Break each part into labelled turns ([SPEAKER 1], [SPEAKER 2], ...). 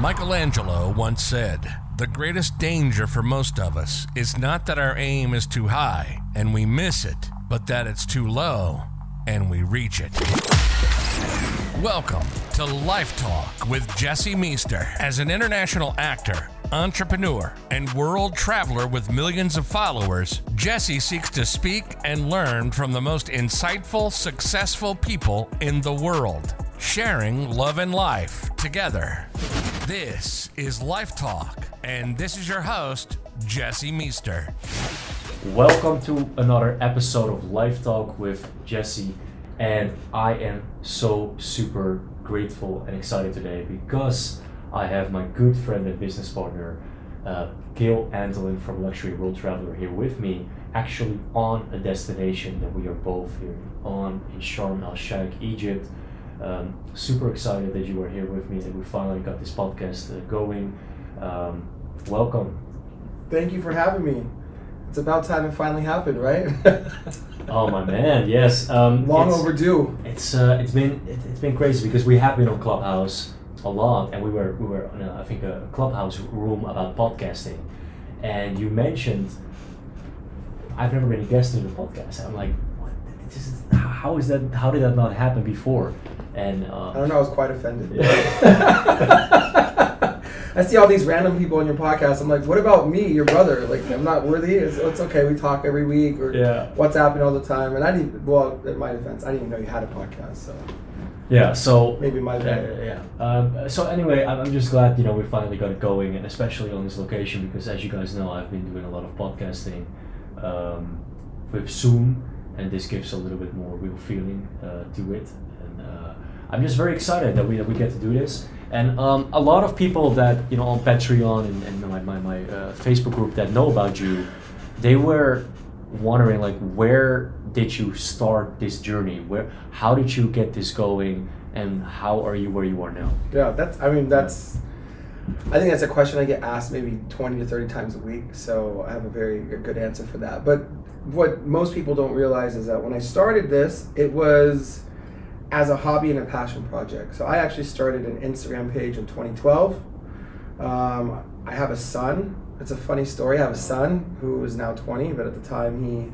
[SPEAKER 1] Michelangelo once said, The greatest danger for most of us is not that our aim is too high and we miss it, but that it's too low and we reach it. Welcome to Life Talk with Jesse Meester. As an international actor, entrepreneur, and world traveler with millions of followers, Jesse seeks to speak and learn from the most insightful, successful people in the world, sharing love and life together. This is Life Talk, and this is your host, Jesse Meester.
[SPEAKER 2] Welcome to another episode of Life Talk with Jesse. And I am so super grateful and excited today because I have my good friend and business partner, uh, Gil Antolin from Luxury World Traveler here with me, actually on a destination that we are both here on in Sharm el Sheikh, Egypt. Um, super excited that you are here with me, that we finally got this podcast uh, going. Um, welcome.
[SPEAKER 3] Thank you for having me. It's about time it finally happened, right?
[SPEAKER 2] Oh my man, yes. Um,
[SPEAKER 3] Long
[SPEAKER 2] it's-
[SPEAKER 3] overdue.
[SPEAKER 2] It's uh, it's been it, it's been crazy because we have been on Clubhouse a lot, and we were we were in a, I think a Clubhouse room about podcasting, and you mentioned I've never been a guest in the podcast. I'm like, what? This is, how is that? How did that not happen before? And uh,
[SPEAKER 3] I don't know. I was quite offended.
[SPEAKER 2] Yeah.
[SPEAKER 3] I see all these random people on your podcast. I'm like, what about me, your brother? Like, I'm not worthy. It's, it's okay. We talk every week or
[SPEAKER 2] Yeah.
[SPEAKER 3] WhatsApping all the time. And I didn't. Well, in my defense, I didn't even know you had a podcast. So
[SPEAKER 2] Yeah. So
[SPEAKER 3] maybe my
[SPEAKER 2] Yeah,
[SPEAKER 3] bad.
[SPEAKER 2] yeah. yeah. Um, so anyway, I'm, I'm just glad you know we finally got it going, and especially on this location because, as you guys know, I've been doing a lot of podcasting um, with Zoom, and this gives a little bit more real feeling uh, to it. I'm just very excited that we that we get to do this. And um, a lot of people that you know on Patreon and, and my my, my uh, Facebook group that know about you, they were wondering like where did you start this journey where how did you get this going and how are you where you are now
[SPEAKER 3] Yeah, that's. I mean, that's. I think that's a question I get asked maybe twenty to thirty times a week. So I have a very good answer for that. But what most people don't realize is that when I started this, it was as a hobby and a passion project. So I actually started an Instagram page in 2012. Um, I have a son. It's a funny story. I have a son who is now 20, but at the time he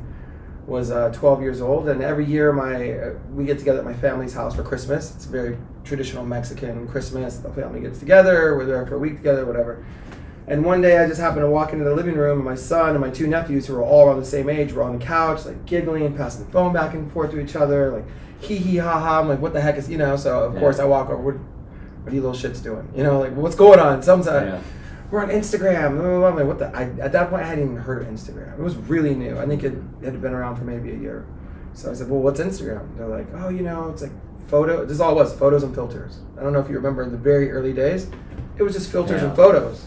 [SPEAKER 3] was uh, 12 years old. And every year, my uh, we get together at my family's house for Christmas. It's a very traditional Mexican Christmas. The family gets together. We're there for a week together, whatever. And one day, I just happened to walk into the living room, and my son and my two nephews, who were all around the same age, were on the couch, like giggling, passing the phone back and forth to each other, like hee hee ha ha. I'm like, what the heck is you know? So of
[SPEAKER 2] Yeah.
[SPEAKER 3] course, I walk over. What, what are you little shits doing? You know, like what's going on? Sometimes
[SPEAKER 2] yeah
[SPEAKER 3] we're on Instagram. blah, blah, blah. I'm like, what the? I, at that point, I hadn't even heard of Instagram. It was really new. I think it had been around for maybe a year. So I said, well, what's Instagram? They're like, oh, you know, it's like photo. This is all it was photos and filters. I don't know if you remember in the very early days, it was just filters
[SPEAKER 2] Yeah.
[SPEAKER 3] and photos.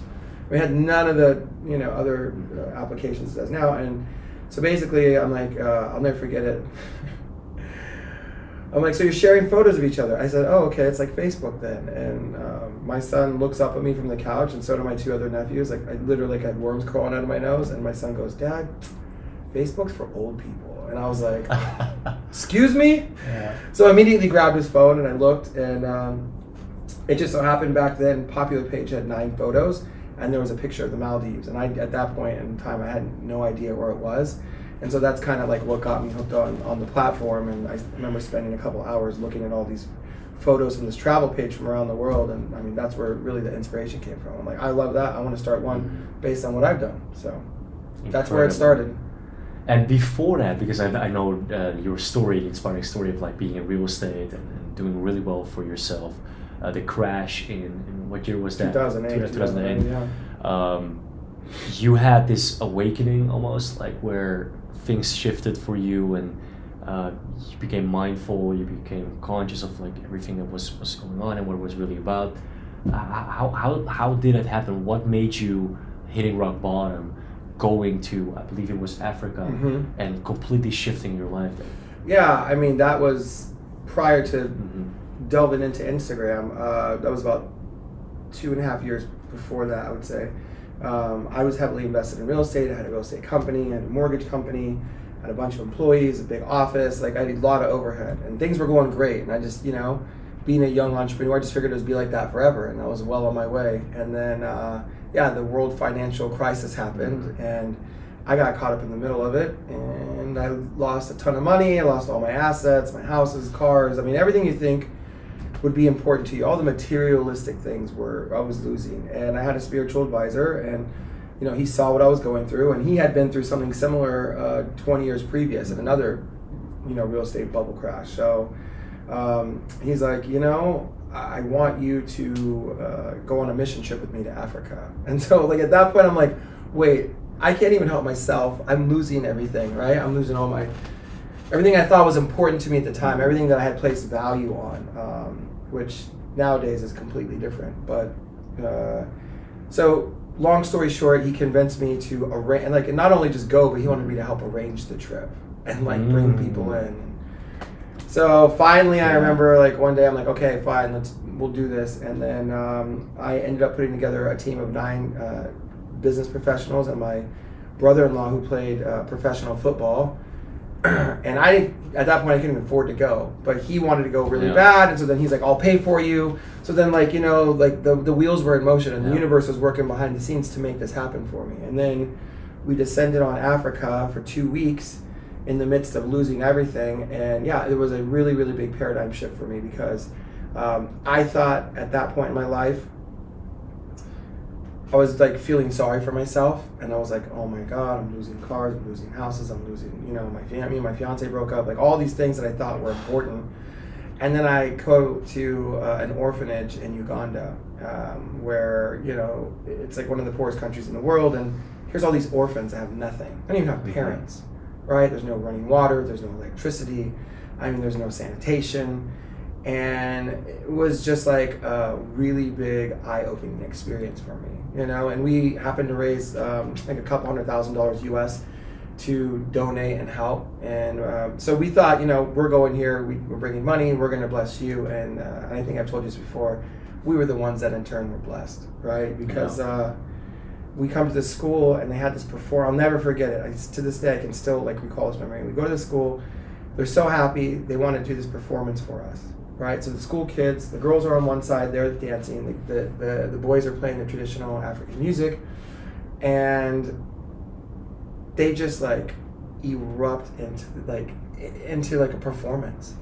[SPEAKER 3] We had none of the you know other uh, applications it does now. And so basically, I'm like, uh, I'll never forget it. I'm like, so you're sharing photos of each other? I said, oh, okay, it's like Facebook then. And um, my son looks up at me from the couch, and so do my two other nephews. Like, I literally like, had worms crawling out of my nose, and my son goes, Dad, Facebook's for old people. And I was like, excuse me?
[SPEAKER 2] yeah
[SPEAKER 3] So I immediately grabbed his phone and I looked, and um, it just so happened back then, popular page had nine photos, and there was a picture of the Maldives. And I, at that point in time, I had no idea where it was. And so that's kind of like what got me hooked on, on the platform. And I remember spending a couple hours looking at all these photos from this travel page from around the world. And I mean, that's where really the inspiration came from. I'm like, I love that. I want to start one based on what I've done. So that's where it started.
[SPEAKER 2] and before that because i, I know uh, your story the inspiring story of like being in real estate and, and doing really well for yourself uh, the crash in, in what year was that
[SPEAKER 3] 2008.
[SPEAKER 2] 2008
[SPEAKER 3] yeah.
[SPEAKER 2] um, you had this awakening almost like where things shifted for you and uh, you became mindful you became conscious of like everything that was, was going on and what it was really about uh, how, how, how did it happen what made you hitting rock bottom going to i believe it was africa
[SPEAKER 3] Mhm.
[SPEAKER 2] and completely shifting your life there
[SPEAKER 3] Yeah, I mean, that was prior to
[SPEAKER 2] Mhm.
[SPEAKER 3] delving into Instagram. Uh, that was about two and a half years before that, I would say. Um, I was heavily invested in real estate. I had a real estate company, I had a mortgage company, I had a bunch of employees, a big office. Like I had a lot of overhead, and things were going great. And I just, you know, being a young entrepreneur, I just figured it would be like that forever, and I was well on my way. And then, uh, yeah, the world financial crisis happened, and I got caught up in the middle of it, and I lost a ton of money. I lost all my assets, my houses, cars. I mean, everything you think would be important to you. All the materialistic things were I was losing, and I had a spiritual advisor, and you know he saw what I was going through, and he had been through something similar uh, 20 years previous in another, you know, real estate bubble crash. So um, he's like, you know, I want you to uh, go on a mission trip with me to Africa. And so, like at that point, I'm like, wait, I can't even help myself. I'm losing everything, right? I'm losing all my everything I thought was important to me at the time, everything that I had placed value on, um, which nowadays is completely different. But uh, so, long story short, he convinced me to arrange, like not only just go, but he wanted me to help arrange the trip and like bring
[SPEAKER 2] Mm.
[SPEAKER 3] people in. So finally, I remember like one day I'm like, okay, fine, let's we'll do this, and then um, I ended up putting together a team of nine uh, business professionals and my brother-in-law who played uh, professional football. and I at that point I couldn't afford to go, but he wanted to go really
[SPEAKER 2] Yeah.
[SPEAKER 3] bad, and so then he's like, "I'll pay for you." So then, like you know, like the the wheels were in motion, and
[SPEAKER 2] Yeah.
[SPEAKER 3] the universe was working behind the scenes to make this happen for me. And then we descended on Africa for two weeks in the midst of losing everything, and yeah, it was a really really big paradigm shift for me because um, I thought at that point in my life I was like feeling sorry for myself, and I was like, "Oh my God, I'm losing cars, I'm losing houses, I'm losing, you know, my family, me and my fiance broke up, like all these things that I thought were important." And then I go to uh, an orphanage in Uganda, um, where you know it's like one of the poorest countries in the world, and here's all these orphans that have nothing. They don't even have
[SPEAKER 2] Mhm.
[SPEAKER 3] parents, right? There's no running water, there's no electricity. I mean, there's no sanitation and it was just like a really big eye-opening experience for me you know and we happened to raise um, like a couple hundred thousand dollars us to donate and help and um, so we thought you know we're going here we, we're bringing money we're going to bless you and uh, i think i've told you this before we were the ones that in turn were blessed right because uh, we come to this school and they had this perform. I'll never forget it. I, to this day, I can still like recall this memory. We go to the school. They're so happy. They want to do this performance for us, right? So the school kids, the girls are on one side. They're dancing. The the, the, the boys are playing the traditional African music, and they just like erupt into like into like a performance.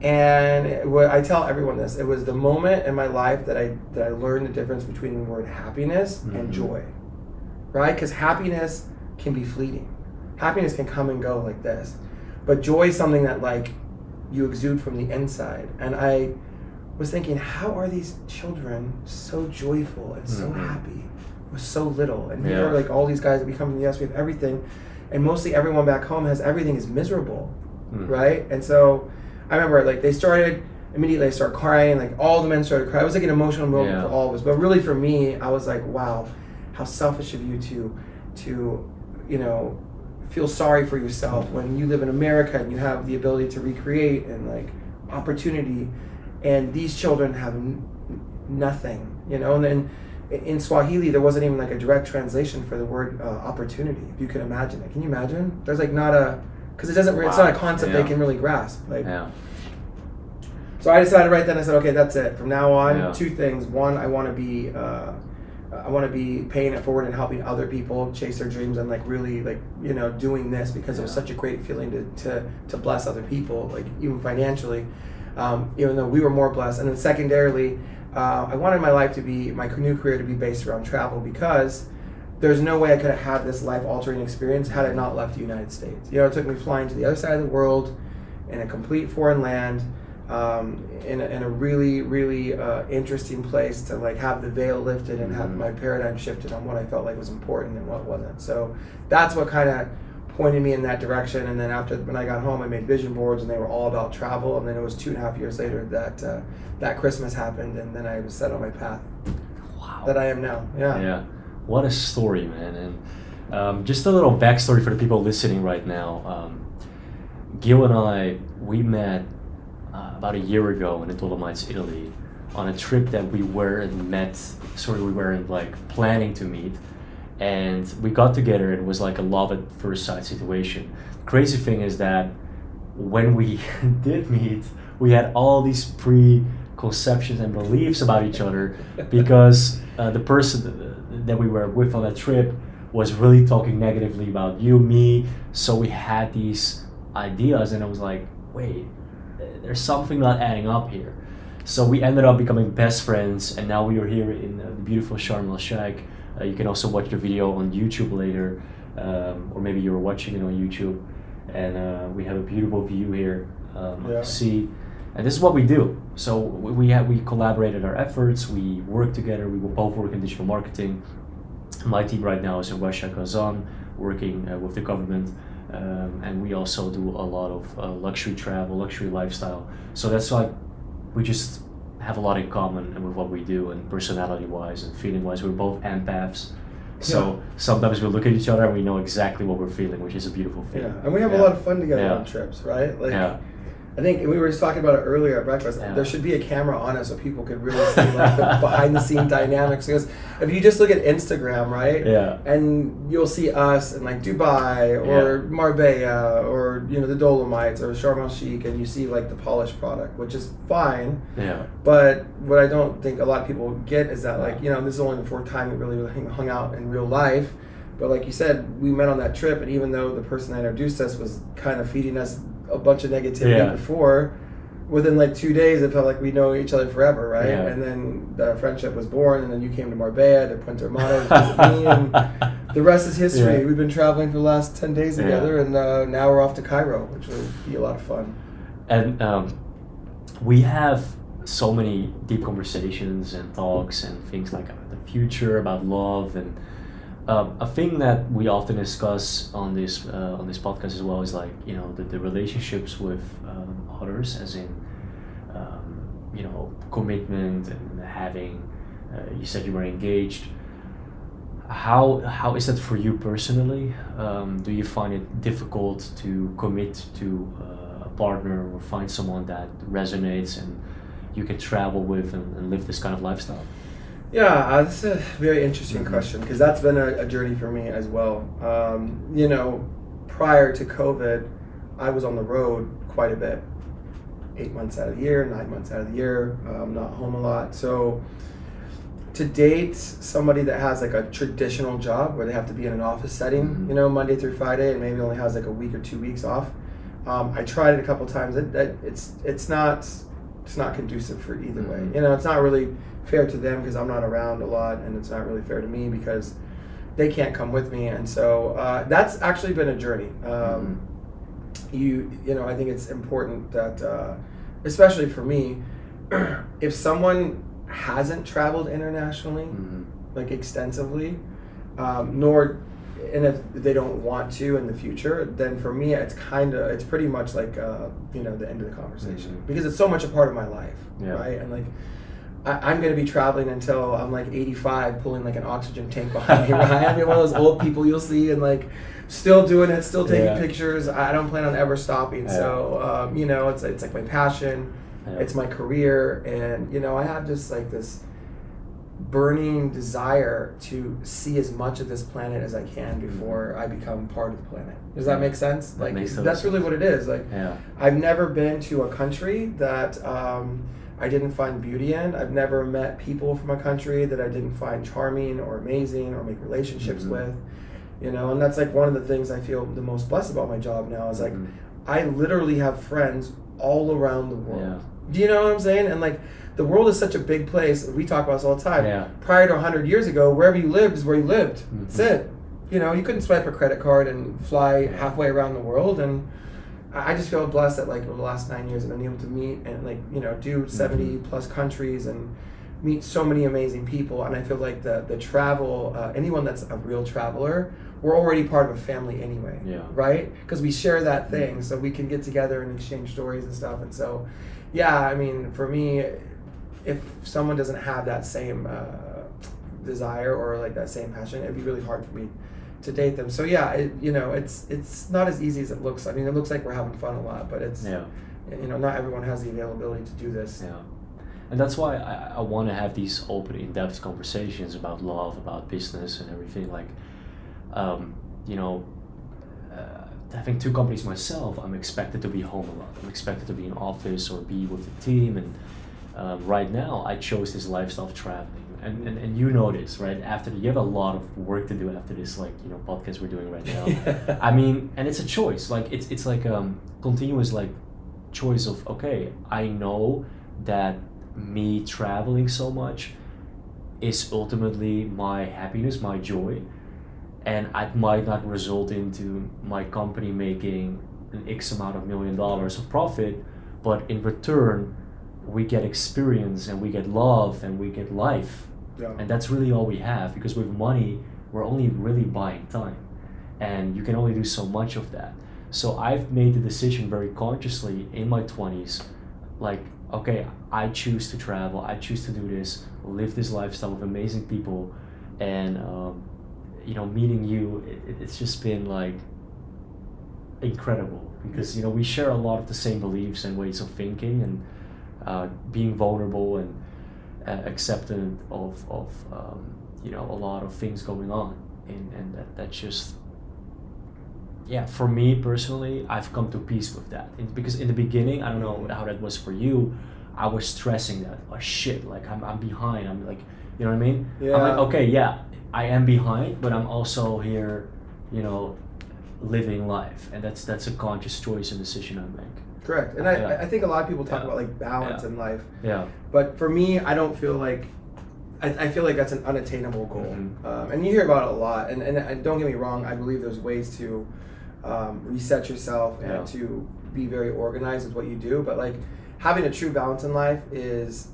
[SPEAKER 3] And it- what I tell everyone this, it was the moment in my life that I that I learned the difference between the word happiness and
[SPEAKER 2] Mhm.
[SPEAKER 3] joy. Right? Because happiness can be fleeting. Happiness can come and go like this. But joy is something that like you exude from the inside. And I was thinking, how are these children so joyful and so
[SPEAKER 2] Mhm.
[SPEAKER 3] happy with so little? And
[SPEAKER 2] Yeah.
[SPEAKER 3] here are like all these guys that we come from the US, we have everything. And mostly everyone back home has everything is miserable
[SPEAKER 2] Mm.
[SPEAKER 3] right? And so I remember like they started immediately. I started crying. Like all the men started crying. It was like an emotional moment
[SPEAKER 2] Yeah.
[SPEAKER 3] for all of us. But really for me, I was like, wow, how selfish of you to to you know feel sorry for yourself when you live in America and you have the ability to recreate and like opportunity, and these children have n- nothing. You know, and then. In Swahili, there wasn't even like a direct translation for the word uh, opportunity. If you can imagine it, can you imagine? There's like not a because it doesn't. It's not a concept
[SPEAKER 2] Yeah.
[SPEAKER 3] they can really grasp. Like,
[SPEAKER 2] Yeah.
[SPEAKER 3] so I decided right then. I said, okay, that's it. From now on,
[SPEAKER 2] Yeah.
[SPEAKER 3] two things. One, I want to be, uh, I want to be paying it forward and helping other people chase their dreams and like really like you know doing this because it was such a great feeling to to to bless other people, like even financially, um, even though we were more blessed. And then secondarily, uh, I wanted my life to be my new career to be based around travel because there's no way I could have had this life altering experience had I not left the United States. You know, it took me flying to the other side of the world in a complete foreign land, um, in, a, in a really, really uh, interesting place to like have the veil lifted and have
[SPEAKER 2] Mhm.
[SPEAKER 3] my paradigm shifted on what I felt like was important and what wasn't. So that's what kind of pointed me in that direction. And then after when I got home, I made vision boards and they were all about travel. And then it was two and a half years later that uh, that Christmas happened, and then I was set on my path
[SPEAKER 2] Wow.
[SPEAKER 3] that I am now. Yeah.
[SPEAKER 2] Yeah, what a story, man! And um, just a little backstory for the people listening right now. Um, Gil and I, we met uh, about a year ago in the Dolomites, Italy, on a trip that we were and met. Sorry, we weren't like planning to meet, and we got together. and It was like a love at first sight situation. Crazy thing is that when we did meet, we had all these preconceptions and beliefs about each other because uh, the person that we were with on that trip was really talking negatively about you, me. So we had these ideas, and I was like, wait, there's something not adding up here. So we ended up becoming best friends, and now we are here in uh, the beautiful Sharm el Sheikh. Uh, you can also watch the video on YouTube later, um, or maybe you were watching it on YouTube. And uh, we have a beautiful view here um,
[SPEAKER 3] Yeah.
[SPEAKER 2] sea, and this is what we do. So we we, have, we collaborated our efforts. We work together. We will both work in digital marketing. My team right now is in Russia, Kazan, working uh, with the government. Um, and we also do a lot of uh, luxury travel, luxury lifestyle. So that's why we just have a lot in common with what we do, and personality-wise and feeling-wise, we're both empaths. So sometimes we look at each other and we know exactly what we're feeling, which is a beautiful thing.
[SPEAKER 3] Yeah, and we have
[SPEAKER 2] Yeah.
[SPEAKER 3] a lot of fun together
[SPEAKER 2] Yeah.
[SPEAKER 3] on trips, right? Like,
[SPEAKER 2] yeah,
[SPEAKER 3] I think we were just talking about it earlier at breakfast.
[SPEAKER 2] Yeah.
[SPEAKER 3] There should be a camera on it so people could really see like the behind the scene dynamics. Because if you just look at Instagram, right?
[SPEAKER 2] yeah,
[SPEAKER 3] And you'll see us in like Dubai or Marbella or you know the Dolomites or Sharm el Sheikh, and you see like the polished product, which is fine.
[SPEAKER 2] yeah,
[SPEAKER 3] But what I don't think a lot of people get is that like you know this is only the fourth time we really hung out in real life. But like you said, we met on that trip, and even though the person that introduced us was kind of feeding us a bunch of negativity
[SPEAKER 2] Yeah.
[SPEAKER 3] before, within like two days it felt like we know each other forever, right?
[SPEAKER 2] Yeah.
[SPEAKER 3] And then the friendship was born, and then you came to Marbella, to Puente Romano, to visit me, and the rest is history.
[SPEAKER 2] Yeah.
[SPEAKER 3] We've been traveling for the last ten days together, and uh, now we're off to Cairo, which will be a lot of fun.
[SPEAKER 2] and um, we have so many deep conversations and talks and things like about the future, about love, and um, a thing that we often discuss on this uh, on this podcast as well is like you know the, the relationships with um, others, as in um, you know commitment and having. Uh, you said you were engaged. How how is that for you personally? Um, do you find it difficult to commit to uh, a partner or find someone that resonates and you can travel with and, and live this kind of lifestyle?
[SPEAKER 3] Yeah, uh, that's a very interesting
[SPEAKER 2] Mhm.
[SPEAKER 3] question because that's been a, a journey for me as well. Um, you know, prior to COVID, I was on the road quite a bit eight months out of the year, nine months out of the year, um, not home a lot. So, to date somebody that has like a traditional job where they have to be in an office setting,
[SPEAKER 2] Mhm.
[SPEAKER 3] you know, Monday through Friday, and maybe only has like a week or two weeks off. Um, I tried it a couple times. It, it, it's it's not it's not conducive for either way.
[SPEAKER 2] Mhm.
[SPEAKER 3] You know, it's not really fair to them because I'm not around a lot, and it's not really fair to me because they can't come with me. And so uh, that's actually been a journey. Um, You you know, I think it's important that, uh, especially for me, if someone hasn't traveled internationally
[SPEAKER 2] Mhm.
[SPEAKER 3] like extensively, um, nor and if they don't want to in the future, then for me it's kind of it's pretty much like uh, you know the end of the conversation
[SPEAKER 2] Mhm.
[SPEAKER 3] because it's so much a part of my life,
[SPEAKER 2] Yeah.
[SPEAKER 3] right? And like I, I'm going to be traveling until I'm like 85, pulling like an oxygen tank behind me, right? I mean, one of those old people you'll see and like still doing it, still taking
[SPEAKER 2] Yeah.
[SPEAKER 3] pictures. I don't plan on ever stopping. So um, you know, it's it's like my passion
[SPEAKER 2] Yeah.
[SPEAKER 3] it's my career and you know i have just like this burning desire to see as much of this planet as i can before i become part of the planet does that make sense
[SPEAKER 2] That
[SPEAKER 3] like that's really what it is like
[SPEAKER 2] Yeah.
[SPEAKER 3] i've never been to a country that um, i didn't find beauty in i've never met people from a country that i didn't find charming or amazing or make relationships
[SPEAKER 2] Mhm.
[SPEAKER 3] with you know and that's like one of the things i feel the most blessed about my job now is like
[SPEAKER 2] Mhm.
[SPEAKER 3] I literally have friends all around the world.
[SPEAKER 2] Yeah.
[SPEAKER 3] Do you know what I'm saying? And like the world is such a big place. We talk about this all the time.
[SPEAKER 2] Yeah.
[SPEAKER 3] Prior to 100 years ago, wherever you lived is where you lived. That's
[SPEAKER 2] Mhm.
[SPEAKER 3] it. You know, you couldn't swipe a credit card and fly halfway around the world. And I just feel blessed that like over the last nine years I've been able to meet and like you know do 70 plus countries and meet so many amazing people. And I feel like the the travel, uh, anyone that's a real traveler, we're already part of a family anyway
[SPEAKER 2] Yeah.
[SPEAKER 3] right? Because we share that thing, so we can get together and exchange stories and stuff. And so, yeah, I mean, for me, if someone doesn't have that same uh, desire or like that same passion, it'd be really hard for me to date them. So yeah, it, you know, it's it's not as easy as it looks. I mean, it looks like we're having fun a lot, but it's
[SPEAKER 2] Yeah.
[SPEAKER 3] you know, not everyone has the availability to do this.
[SPEAKER 2] Yeah. And that's why I, I want to have these open, in depth conversations about love, about business, and everything. Like, um, you know, uh, having two companies myself, I'm expected to be home a lot. I'm expected to be in office or be with the team. And um, right now I chose this lifestyle of traveling. And, and, and you know this, right? After you have a lot of work to do after this, like you know, podcast we're doing right now.
[SPEAKER 3] Yeah.
[SPEAKER 2] I mean, and it's a choice. Like it's it's like um continuous like choice of okay, I know that me traveling so much is ultimately my happiness, my joy, and it might not result into my company making an X amount of million dollars of profit, but in return, we get experience and we get love and we get life,
[SPEAKER 3] Yeah.
[SPEAKER 2] and that's really all we have. Because with money, we're only really buying time, and you can only do so much of that. So I've made the decision very consciously in my twenties, like okay, I choose to travel, I choose to do this, live this lifestyle with amazing people, and um, you know, meeting you, it- it's just been like incredible because you know we share a lot of the same beliefs and ways of thinking and uh, being vulnerable and uh, acceptant of of um, you know a lot of things going on, and and that that's just yeah, for me personally, I've come to peace with that. And because in the beginning, I don't know how that was for you, I was stressing that. Oh shit, like I'm, I'm behind. I'm like, you know what I mean? I'm like,
[SPEAKER 3] Yeah.
[SPEAKER 2] okay, yeah, I am behind, but I'm also here, you know, living life, and that's that's a conscious choice and decision I make.
[SPEAKER 3] Correct. And I,
[SPEAKER 2] Yeah.
[SPEAKER 3] I think a lot of people talk
[SPEAKER 2] Yeah.
[SPEAKER 3] about like balance
[SPEAKER 2] Yeah.
[SPEAKER 3] in life,
[SPEAKER 2] Yeah.
[SPEAKER 3] but for me, I don't feel like. I, I feel like that's an unattainable goal,
[SPEAKER 2] Mhm.
[SPEAKER 3] um, and you hear about it a lot. And, and, don't get me wrong, I believe there's ways to um, reset yourself and to be very organized with what you do. But like having a true balance in life is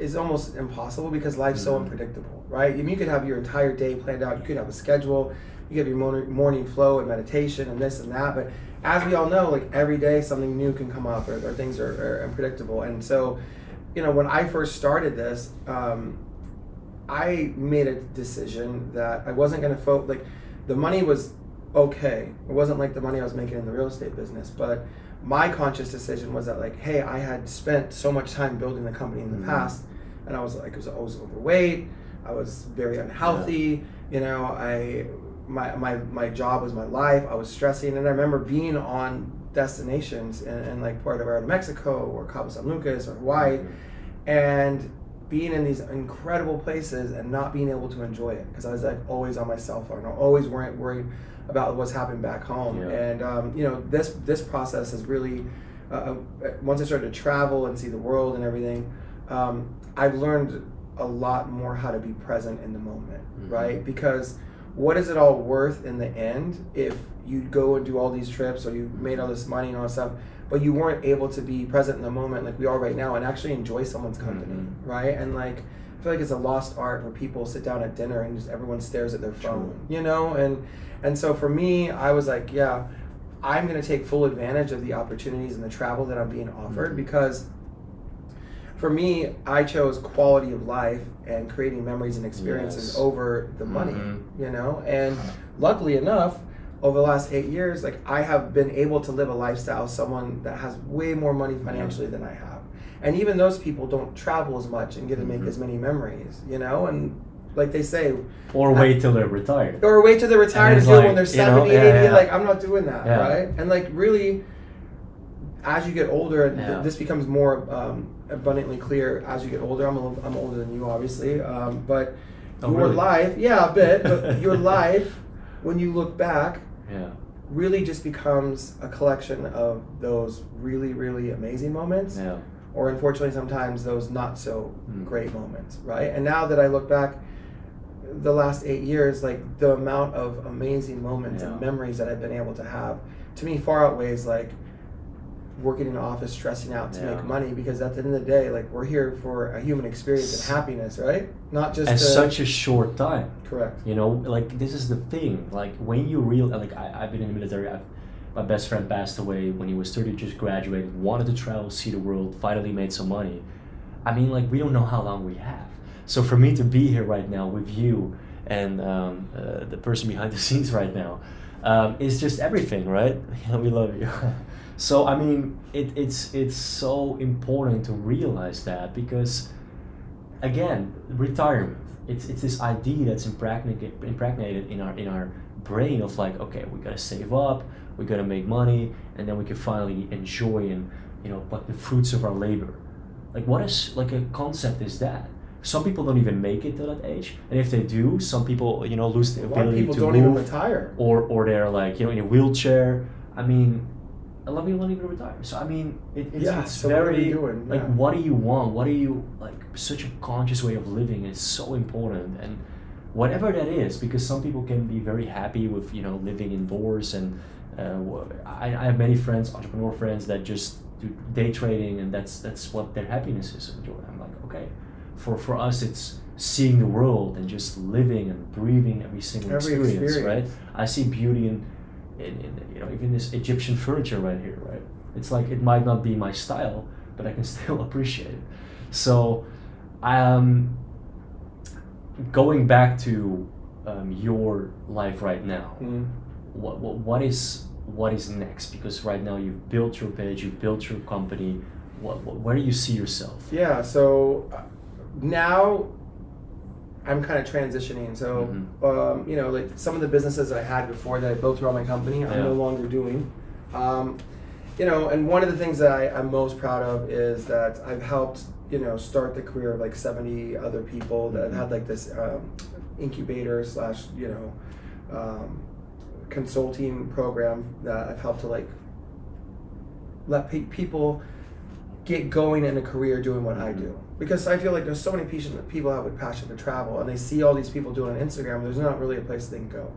[SPEAKER 3] is almost impossible because life's so
[SPEAKER 2] Mhm.
[SPEAKER 3] unpredictable, right? I mean, you could have your entire day planned out. You could have a schedule. You have your morning, morning flow and meditation and this and that. But as we all know, like every day something new can come up or, or things are, are unpredictable. And so, you know, when I first started this, um, I made a decision that I wasn't going to focus. Like, the money was okay. It wasn't like the money I was making in the real estate business, but my conscious decision was that like, hey, I had spent so much time building the company in the
[SPEAKER 2] Mhm.
[SPEAKER 3] past, and I was like, I was always overweight. I was very unhealthy. You know, I my my my job was my life. I was stressing, and I remember being on destinations in, in like Puerto Vallarta, Mexico, or Cabo San Lucas, or Hawaii and being in these incredible places and not being able to enjoy it because I was like always on my cell phone, or always worried worried about what's happening back home.
[SPEAKER 2] Yeah.
[SPEAKER 3] And um, you know, this this process has really uh, uh, once I started to travel and see the world and everything, um, I've learned a lot more how to be present in the moment,
[SPEAKER 2] Mhm.
[SPEAKER 3] right? Because what is it all worth in the end if you go and do all these trips or you made all this money and all this stuff, but you weren't able to be present in the moment like we are right now and actually enjoy someone's company,
[SPEAKER 2] Mhm.
[SPEAKER 3] right? And like I feel like it's a lost art where people sit down at dinner and just everyone stares at their phone,
[SPEAKER 2] True.
[SPEAKER 3] you know? And and so for me, I was like, yeah, I'm gonna take full advantage of the opportunities and the travel that I'm being offered
[SPEAKER 2] Mhm.
[SPEAKER 3] because for me, I chose quality of life and creating memories and experiences
[SPEAKER 2] Yes.
[SPEAKER 3] over the money,
[SPEAKER 2] Mhm.
[SPEAKER 3] you know? And luckily enough, over the last eight years, like I have been able to live a lifestyle, someone that has way more money financially than I have. And even those people don't travel as much and get to make
[SPEAKER 2] Mhm.
[SPEAKER 3] as many memories, you know? And like they say,
[SPEAKER 2] Or wait till they're retired.
[SPEAKER 3] or wait till they're retired
[SPEAKER 2] And
[SPEAKER 3] and
[SPEAKER 2] it's
[SPEAKER 3] do it when they're
[SPEAKER 2] you know,
[SPEAKER 3] 70,
[SPEAKER 2] yeah,
[SPEAKER 3] 80.
[SPEAKER 2] yeah.
[SPEAKER 3] Like, I'm not doing that,
[SPEAKER 2] Yeah.
[SPEAKER 3] right? And like, really, as you get older, th- this becomes more um, abundantly clear as you get older. I'm, a little, I'm older than you, obviously. Um, but
[SPEAKER 2] Oh,
[SPEAKER 3] your
[SPEAKER 2] really?
[SPEAKER 3] life, yeah, a bit, but your life, when you look back,
[SPEAKER 2] Yeah.
[SPEAKER 3] really just becomes a collection of those really, really amazing moments
[SPEAKER 2] Yeah.
[SPEAKER 3] or unfortunately sometimes those not so
[SPEAKER 2] Mm.
[SPEAKER 3] great moments, right? And now that I look back, the last eight years, like the amount of amazing moments and memories that I've been able to have, to me far outweighs like working in an office, stressing out to
[SPEAKER 2] Yeah.
[SPEAKER 3] make money. Because at the end of the day, like we're here for a human experience and happiness, right? Not just
[SPEAKER 2] And
[SPEAKER 3] to,
[SPEAKER 2] such a short time.
[SPEAKER 3] correct.
[SPEAKER 2] You know, like this is the thing. Like when you real like I, I've been in the military. I've, my best friend passed away when he was thirty, just graduated, wanted to travel, see the world, finally made some money. I mean, like we don't know how long we have. So for me to be here right now with you and um, uh, the person behind the scenes right now um, is just everything, right? we love you. so I mean, it, it's it's so important to realize that because again, retirement. It's, it's this idea that's impregnated, impregnated in our in our brain of like, okay, we gotta save up, we gotta make money, and then we can finally enjoy and you know, but the fruits of our labor. like what is like a concept is that some people don't even make it to that age and if they do some people you know lose the
[SPEAKER 3] A lot of
[SPEAKER 2] ability
[SPEAKER 3] people
[SPEAKER 2] to
[SPEAKER 3] don't
[SPEAKER 2] move
[SPEAKER 3] even retire.
[SPEAKER 2] or or they're like you know in a wheelchair i mean a lot of people don't even retire. So i mean it, it's,
[SPEAKER 3] Yeah,
[SPEAKER 2] it's
[SPEAKER 3] so what
[SPEAKER 2] very
[SPEAKER 3] we doing?
[SPEAKER 2] like what do you want? What do you like such a conscious way of living is so important. And whatever that is because some people can be very happy with you know living indoors and uh, I, I have many friends entrepreneur friends that just do day trading and that's that's what their happiness is enjoy i'm like okay. For for us it's seeing the world and just living and breathing every single
[SPEAKER 3] Every
[SPEAKER 2] experience,
[SPEAKER 3] experience.
[SPEAKER 2] right i see beauty in, in in you know even this egyptian furniture right here right? It's like it might not be my style but i can still appreciate it. So I um going back to um, your life right now
[SPEAKER 3] Mm.
[SPEAKER 2] what, what what is what is next? Because right now you've built your page you've built your company. What, what where do you see yourself?
[SPEAKER 3] Yeah, so uh, now I'm kind of transitioning. So,
[SPEAKER 2] Mhm.
[SPEAKER 3] um, you know, like some of the businesses that I had before that I built around my company, I'm no longer doing. Um, you know, and one of the things that I, I'm most proud of is that I've helped, you know, start the career of like 70 other people that
[SPEAKER 2] Mhm.
[SPEAKER 3] had like this um, incubator slash, you know, um, consulting program that I've helped to like let pe- people get going in a career doing what I do. Because I feel like there's so many people have a passion to travel, and they see all these people doing it on Instagram. There's not really a place they can go.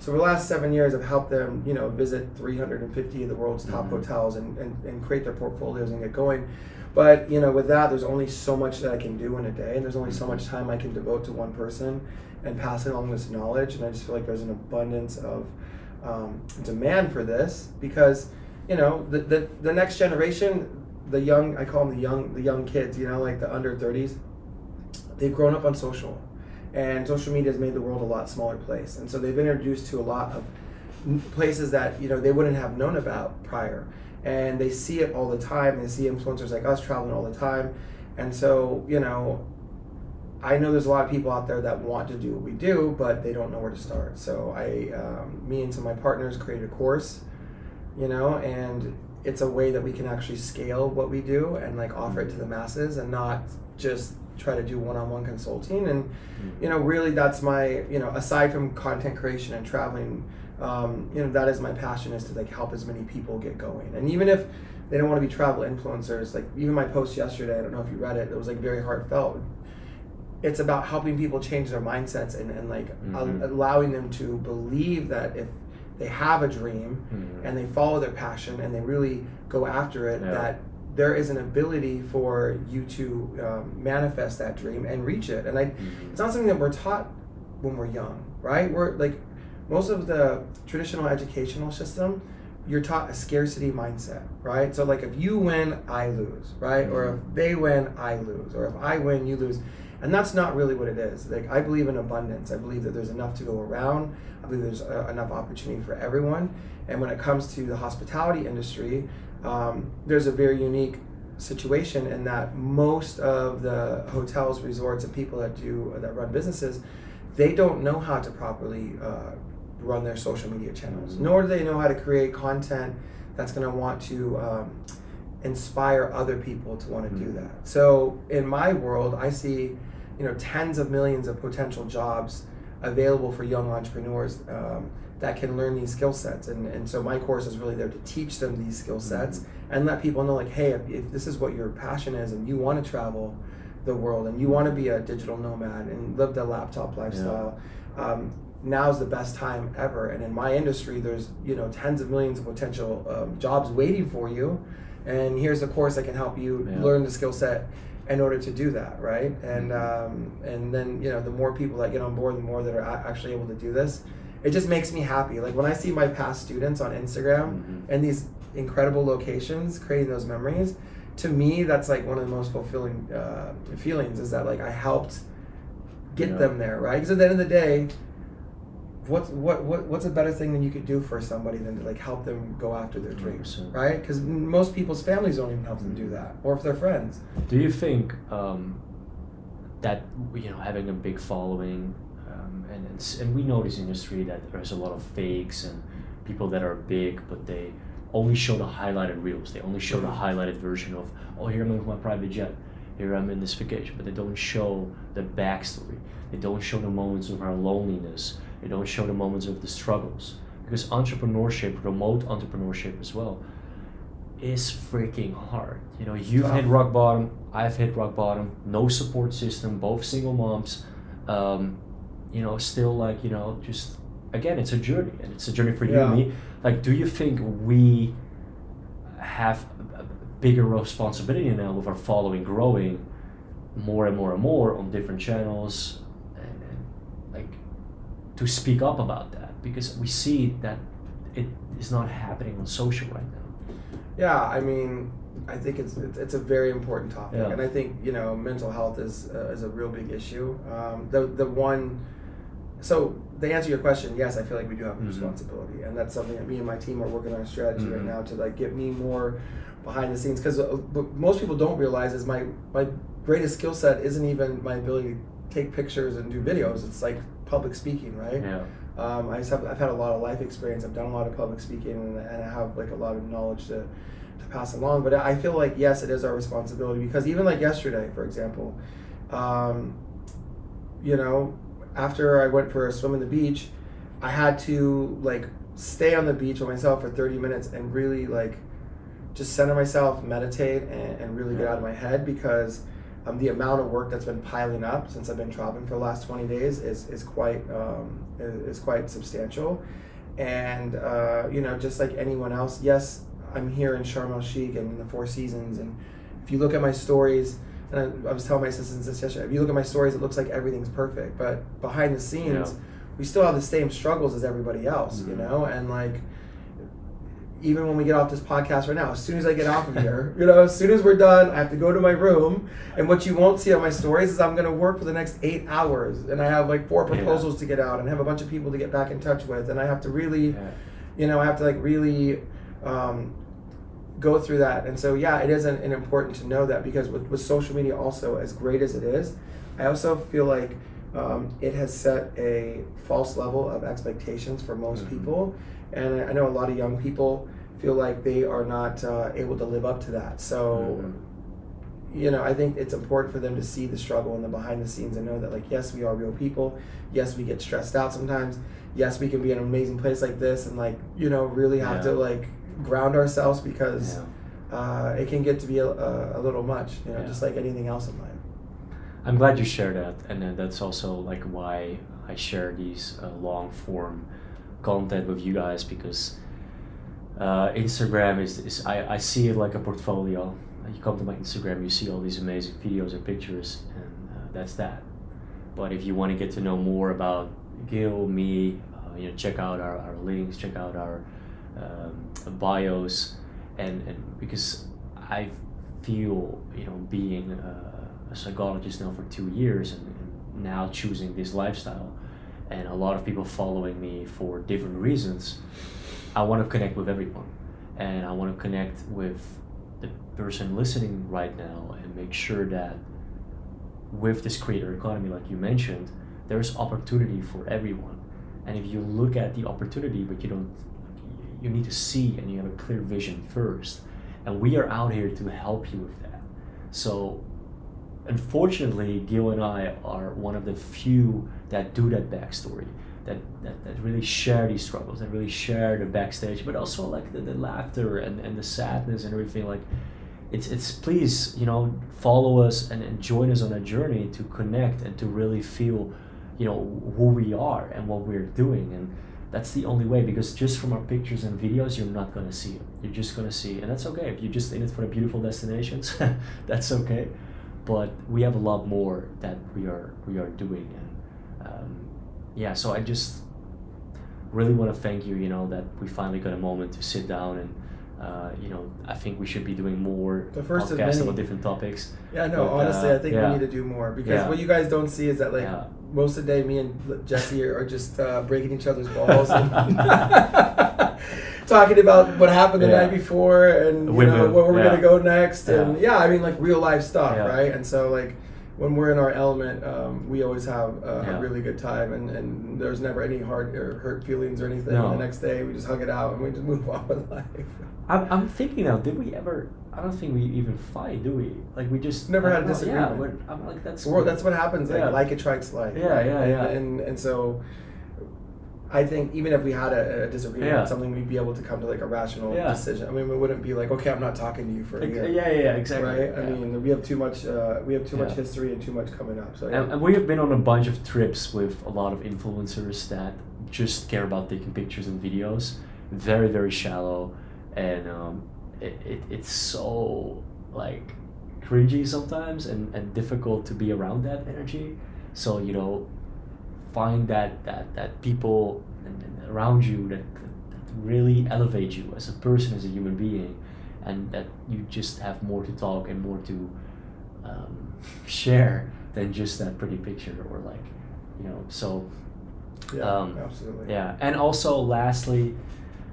[SPEAKER 3] So for the last seven years, I've helped them, you know, visit 350 of the world's top
[SPEAKER 2] Mhm.
[SPEAKER 3] hotels and, and, and create their portfolios and get going. But you know, with that, there's only so much that I can do in a day, and there's only so much time I can devote to one person and pass along this knowledge. And I just feel like there's an abundance of um, demand for this because you know the, the the next generation, the young I call them the young the young kids, you know, like the under 30s, they've grown up on social, and social media has made the world a lot smaller place, and so they've been introduced to a lot of places that you know they wouldn't have known about prior. And they see it all the time. They see influencers like us traveling all the time. And so you know i know there's a lot of people out there that want to do what we do but they don't know where to start. So i um, me and some of my partners created a course you know and it's a way that we can actually scale what we do and like offer it to the masses and not just try to do one-on-one consulting. And you know really that's my you know aside from content creation and traveling um, you know that is my passion is to like help as many people get going. And even if they don't want to be travel influencers like even my post yesterday i don't know if you read it it was like very heartfelt. It's about helping people change their mindsets and, and like al-
[SPEAKER 2] Mhm.
[SPEAKER 3] allowing them to believe that if they have a dream
[SPEAKER 2] Mhm.
[SPEAKER 3] and they follow their passion and they really go after it
[SPEAKER 2] Yeah.
[SPEAKER 3] that there is an ability for you to um, manifest that dream and reach it and i
[SPEAKER 2] Mhm.
[SPEAKER 3] it's not something that we're taught when we're young, right? We're like most of the traditional educational system, you're taught a scarcity mindset, right? So like if you win, I lose, right? Or if they win, I lose, or if I win, you lose. And that's not really what it is. Like I believe in abundance. I believe that there's enough to go around. I believe there's uh, enough opportunity for everyone. And when it comes to the hospitality industry, um, there's a very unique situation in that most of the hotels, resorts, and people that do that run businesses, they don't know how to properly uh, run their social media channels,
[SPEAKER 2] Mhm.
[SPEAKER 3] nor do they know how to create content that's going to want to um, inspire other people to want to do
[SPEAKER 2] Mhm.
[SPEAKER 3] that. So in my world, I see you know tens of millions of potential jobs available for young entrepreneurs um, that can learn these skill sets. And, and so my course is really there to teach them these skill sets and let people know like hey if, if this is what your passion is and you want to travel the world and you want to be a digital nomad and live the laptop lifestyle um, now's the best time ever. And in my industry there's you know tens of millions of potential um, jobs waiting for you. And here's a course that can help you
[SPEAKER 2] Yeah.
[SPEAKER 3] learn the skill set in order to do that right and um, and then you know the more people that get on board the more that are actually able to do this it just makes me happy like when i see my past students on instagram
[SPEAKER 2] Mhm.
[SPEAKER 3] and these incredible locations creating those memories to me that's like one of the most fulfilling uh, feelings is that like i helped get
[SPEAKER 2] Yeah.
[SPEAKER 3] them there right because at the end of the day what's what, what what's a better thing than you could do for somebody than to like help them go after their dreams
[SPEAKER 2] 100%.
[SPEAKER 3] right because most people's families don't even help them do that or if they're friends
[SPEAKER 2] Do you think um, that you know having a big following, um, and and, and we know this industry that there's a lot of fakes and people that are big, but they only show the highlighted reels. They only show the
[SPEAKER 3] Mhm.
[SPEAKER 2] highlighted version of oh here I'm with my private jet. here I'm in this vacation, but they don't show the backstory. They don't show the moments of our loneliness. They don't show the moments of the struggles. Because entrepreneurship, remote entrepreneurship as well, is freaking hard. You know, you've hit rock bottom. I've hit rock bottom. No support system. Both single moms. Um, you know, still like you know, just again, it's a journey, and it's a journey for you and me. Like, do you think we have a bigger responsibility now with our following growing more and more and more on different channels, and, and like to speak up about that because we see that it is not happening on social right now.
[SPEAKER 3] Yeah, I mean, I think it's it's, a very important topic,
[SPEAKER 2] Yeah.
[SPEAKER 3] and I think you know mental health is uh, is a real big issue. Um, the the one, so to answer your question, yes, I feel like we do have a
[SPEAKER 2] Mhm.
[SPEAKER 3] responsibility, and that's something that me and my team are working on a strategy right
[SPEAKER 2] Mhm.
[SPEAKER 3] now to like get me more behind the scenes because what most people don't realize is my my greatest skill set isn't even my ability to take pictures and do videos. It's like public speaking, right?
[SPEAKER 2] Yeah.
[SPEAKER 3] Um, I just have, I've had a lot of life experience. I've done a lot of public speaking, and, and I have like a lot of knowledge to, to pass along. But I feel like yes, it is our responsibility because even like yesterday, for example, um, you know, after I went for a swim in the beach, I had to like stay on the beach by myself for thirty minutes and really like just center myself, meditate, and, and really get out of my head because um, the amount of work that's been piling up since I've been traveling for the last 20 days is, is quite um, is, is quite substantial. And uh, you know, just like anyone else, yes, I'm here in Sharm el Sheikh and in the Four Seasons. And if you look at my stories, and I, I was telling my assistants this yesterday, if you look at my stories, it looks like everything's perfect. But behind the scenes,
[SPEAKER 2] Yeah.
[SPEAKER 3] we still have the same struggles as everybody else, you
[SPEAKER 2] Mhm.
[SPEAKER 3] know. And like, even when we get off this podcast right now, as soon as I get off of here, you know, as soon as we're done, I have to go to my room. And what you won't see on my stories is I'm going to work for the next eight hours. And I have like four
[SPEAKER 2] Yeah.
[SPEAKER 3] proposals to get out and have a bunch of people to get back in touch with. And I have to really,
[SPEAKER 2] Yeah.
[SPEAKER 3] you know, I have to like really um, go through that. And so, yeah, it is an, an important to know that because with, with social media, also, as great as it is, I also feel like um, it has set a false level of expectations for most
[SPEAKER 2] Mhm.
[SPEAKER 3] people. And I know a lot of young people feel like they are not uh, able to live up to that. So,
[SPEAKER 2] Mhm.
[SPEAKER 3] you know, I think it's important for them to see the struggle and the behind the scenes and know that, like, yes, we are real people. Yes, we get stressed out sometimes. Yes, we can be in an amazing place like this and, like, you know, really have
[SPEAKER 2] Yeah.
[SPEAKER 3] to, like, ground ourselves because
[SPEAKER 2] Yeah.
[SPEAKER 3] uh, it can get to be a, a, a little much, you know,
[SPEAKER 2] Yeah.
[SPEAKER 3] just like anything else in life.
[SPEAKER 2] I'm glad you share that, and then that's also like why I share these uh, long form content with you guys because uh, Instagram is, is I, I see it like a portfolio. You come to my Instagram, you see all these amazing videos and pictures, and uh, that's that. But if you want to get to know more about Gil, me, uh, you know, check out our, our links, check out our um, bios, and, and because I feel you know being uh, a psychologist now for two years and, and now choosing this lifestyle, and a lot of people following me for different reasons. I want to connect with everyone, and I want to connect with the person listening right now and make sure that with this creator economy, like you mentioned, there's opportunity for everyone. And if you look at the opportunity, but you don't, you need to see and you have a clear vision first. And we are out here to help you with that. So, unfortunately, Gil and I are one of the few that do that backstory, that, that, that really share these struggles, that really share the backstage, but also like the, the laughter and, and the sadness and everything. Like, it's it's please you know follow us and, and join us on a journey to connect and to really feel you know who we are and what we're doing and that's the only way because just from our pictures and videos you're not going to see it you're just going to see and that's okay if you're just in it for the beautiful destinations that's okay but we have a lot more that we are we are doing and um, yeah so i just really want to thank you you know that we finally got a moment to sit down and uh, you know, I think we should be doing more
[SPEAKER 3] The first of
[SPEAKER 2] podcasts about different topics.
[SPEAKER 3] Yeah, no,
[SPEAKER 2] But,
[SPEAKER 3] honestly,
[SPEAKER 2] uh,
[SPEAKER 3] I think
[SPEAKER 2] yeah.
[SPEAKER 3] we need to do more because
[SPEAKER 2] Yeah.
[SPEAKER 3] what you guys don't see is that, like,
[SPEAKER 2] Yeah.
[SPEAKER 3] most of the day, me and Jesse are just uh, breaking each other's balls and talking about what happened the night before and you know where we're gonna go next and
[SPEAKER 2] Yeah.
[SPEAKER 3] I mean like real life stuff, right? And so like when we're in our element, um, we always have a,
[SPEAKER 2] Yeah.
[SPEAKER 3] a really good time, and, and there's never any hard or hurt feelings or anything.
[SPEAKER 2] No.
[SPEAKER 3] The next day, we just hug it out and we just move on with life.
[SPEAKER 2] I'm, I'm thinking now, did we ever? I don't think we even fight, do we? Like we just
[SPEAKER 3] Never had a disagreement.
[SPEAKER 2] Yeah, I'm like that's.
[SPEAKER 3] Well, that's what happens. Like
[SPEAKER 2] Yeah.
[SPEAKER 3] like attracts like.
[SPEAKER 2] Yeah,
[SPEAKER 3] right?
[SPEAKER 2] yeah,
[SPEAKER 3] and,
[SPEAKER 2] yeah.
[SPEAKER 3] And and so, I think even if we had a, a disagreement
[SPEAKER 2] Yeah.
[SPEAKER 3] on something, we'd be able to come to like a rational
[SPEAKER 2] Yeah.
[SPEAKER 3] decision. I mean, we wouldn't be like, okay, I'm not talking to you for a year.
[SPEAKER 2] yeah, yeah, yeah, exactly.
[SPEAKER 3] Right. I mean, we have too much. Uh, we have too much history and too much coming up. So yeah.
[SPEAKER 2] And, and we have been on a bunch of trips with a lot of influencers that just care about taking pictures and videos. Very, very shallow. And um, it, it, it's so like cringy sometimes and, and difficult to be around that energy. So, you know, find that, that, that people around you that, that really elevate you as a person, as a human being, and that you just have more to talk and more to um, share than just that pretty picture or like you know so
[SPEAKER 3] yeah,
[SPEAKER 2] um,
[SPEAKER 3] absolutely.
[SPEAKER 2] yeah. And also lastly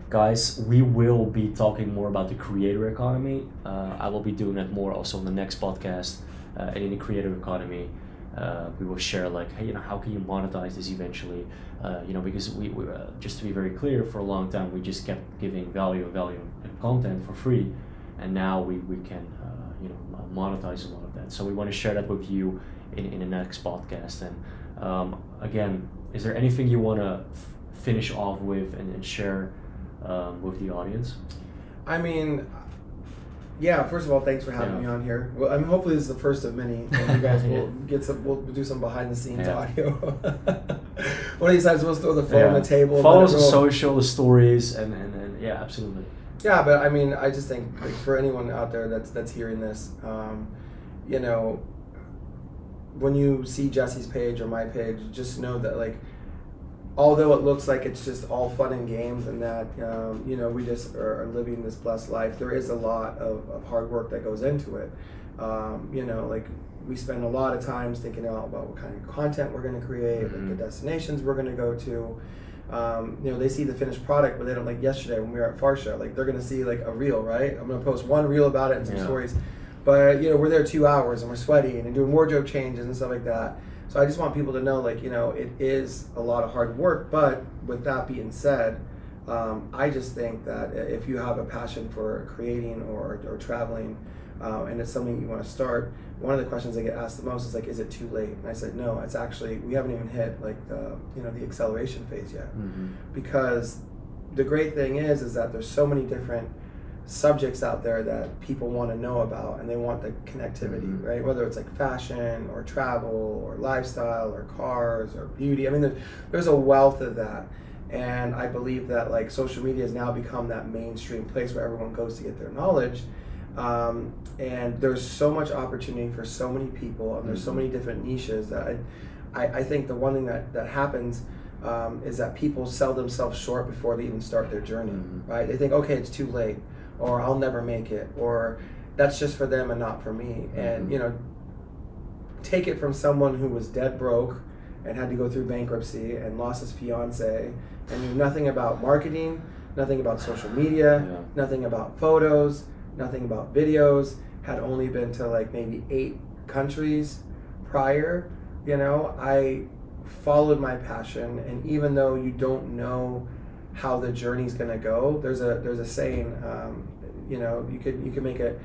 [SPEAKER 2] guys we will be talking more about the creator economy. Uh, i will be doing that more also on the next podcast uh, and in the creator economy uh, we will share like hey you know how can you monetize this eventually? Uh, you know because we, we uh, just to be very clear for a long time we just kept giving value value and content for free. And now we, we can uh, you know monetize a lot of that. So we want to share that with you in, in the next podcast. And um, again is there anything you want to f- finish off with and, and share um, with the audience?
[SPEAKER 3] I mean, yeah. First of all, thanks for having
[SPEAKER 2] Yeah.
[SPEAKER 3] me on here. Well, I mean, hopefully this is the first of many. And you guys will get some. We'll do some behind the scenes
[SPEAKER 2] Yeah.
[SPEAKER 3] audio. One of these times we'll throw the phone on the table.
[SPEAKER 2] follow us on social the stories and, and, and yeah absolutely
[SPEAKER 3] Yeah, but I mean, I just think like, for anyone out there that's that's hearing this, um, you know, when you see Jesse's page or my page, just know that like, although it looks like it's just all fun and games and that um, you know we just are, living this blessed life, there is a lot of, of hard work that goes into it. Um, you know, like we spend a lot of times thinking out about what kind of content we're going to create, like
[SPEAKER 2] Mhm.
[SPEAKER 3] the destinations we're going to go to um, you know, they see the finished product, but they don't like yesterday when we were at Farsha. Like they're gonna see like a reel, right? I'm gonna post one reel about it and some
[SPEAKER 2] Yeah.
[SPEAKER 3] stories, but you know, we're there two hours and we're sweating and doing wardrobe changes and stuff like that. So I just want people to know, like, you know, it is a lot of hard work. But with that being said, um, I just think that if you have a passion for creating or, or traveling, uh, and it's something you want to start, one of the questions I get asked the most is like, is it too late? And I said, no, it's actually we haven't even hit like the you know the acceleration phase yet
[SPEAKER 2] mm-hmm.
[SPEAKER 3] because the great thing is is that there's so many different subjects out there that people want to know about and they want the connectivity
[SPEAKER 2] Mhm.
[SPEAKER 3] right whether it's like fashion or travel or lifestyle or cars or beauty i mean there, there's a wealth of that and i believe that like social media has now become that mainstream place where everyone goes to get their knowledge um, and there's so much opportunity for so many people and there's so
[SPEAKER 2] Mhm.
[SPEAKER 3] many different niches that I, I, I think the one thing that, that happens um, is that people sell themselves short before they even start their journey,
[SPEAKER 2] Mhm.
[SPEAKER 3] right? They think, okay, it's too late, or I'll never make it, or that's just for them and not for me. And
[SPEAKER 2] Mhm.
[SPEAKER 3] you know, take it from someone who was dead broke and had to go through bankruptcy and lost his fiance and knew nothing about marketing, nothing about social media,
[SPEAKER 2] Yeah.
[SPEAKER 3] nothing about photos, nothing about videos, had only been to like maybe eight countries prior. You know, I followed my passion and even though you don't know how the journey's going to go there's a there's a saying um, you know you could you can make a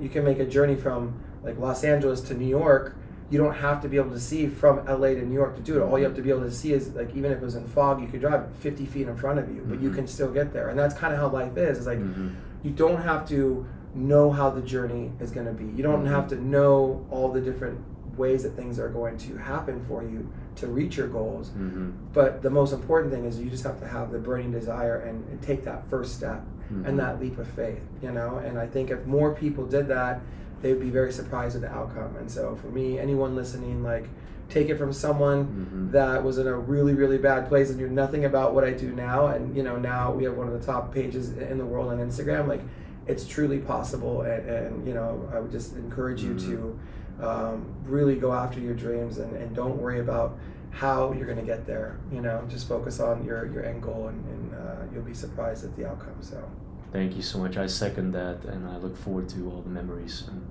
[SPEAKER 3] you can make a journey from like Los Angeles to New York you don't have to be able to see from LA to New York to do it all you have to be able to see is like even if it was in fog you could drive 50 feet in front of you but you
[SPEAKER 2] Mhm.
[SPEAKER 3] can still get there and that's kind of how life is it's like
[SPEAKER 2] Mhm.
[SPEAKER 3] you don't have to know how the journey is going to be. You don't
[SPEAKER 2] Mhm.
[SPEAKER 3] have to know all the different ways that things are going to happen for you to reach your goals.
[SPEAKER 2] Mhm.
[SPEAKER 3] But the most important thing is you just have to have the burning desire and, and take that first step
[SPEAKER 2] Mhm.
[SPEAKER 3] and that leap of faith, you know? And I think if more people did that, they would be very surprised with the outcome. And so for me, anyone listening, like, take it from someone
[SPEAKER 2] Mhm.
[SPEAKER 3] that was in a really really bad place and knew nothing about what I do now and you know now we have one of the top pages in the world on Instagram like it's truly possible and, and you know I would just encourage you to um, really go after your dreams and, and don't worry about how you're going to get there you know just focus on your your end goal and, and uh, you'll be surprised at the outcome so
[SPEAKER 2] Thank you so much. I second that, and I look forward to all the memories. And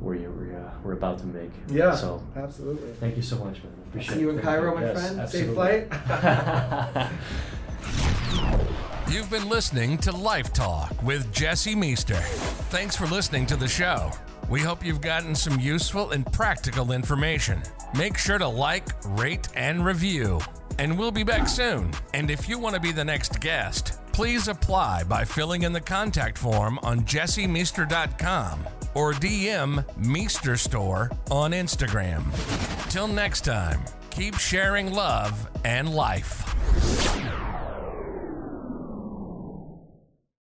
[SPEAKER 2] where you we're, uh, we're about to make.
[SPEAKER 3] Yeah,
[SPEAKER 2] So
[SPEAKER 3] absolutely.
[SPEAKER 2] thank you so much, man. Appreciate
[SPEAKER 3] See you in Cairo, my
[SPEAKER 2] Yes,
[SPEAKER 3] friend. Safe flight.
[SPEAKER 1] You've been listening to Life Talk with Jesse Meester. Thanks for listening to the show. We hope you've gotten some useful and practical information. Make sure to like, rate, and review. And we'll be back soon. And if you want to be the next guest, please apply by filling in the contact form on jessemeester.com or DM Meester Store on Instagram. Till next time, keep sharing love and life.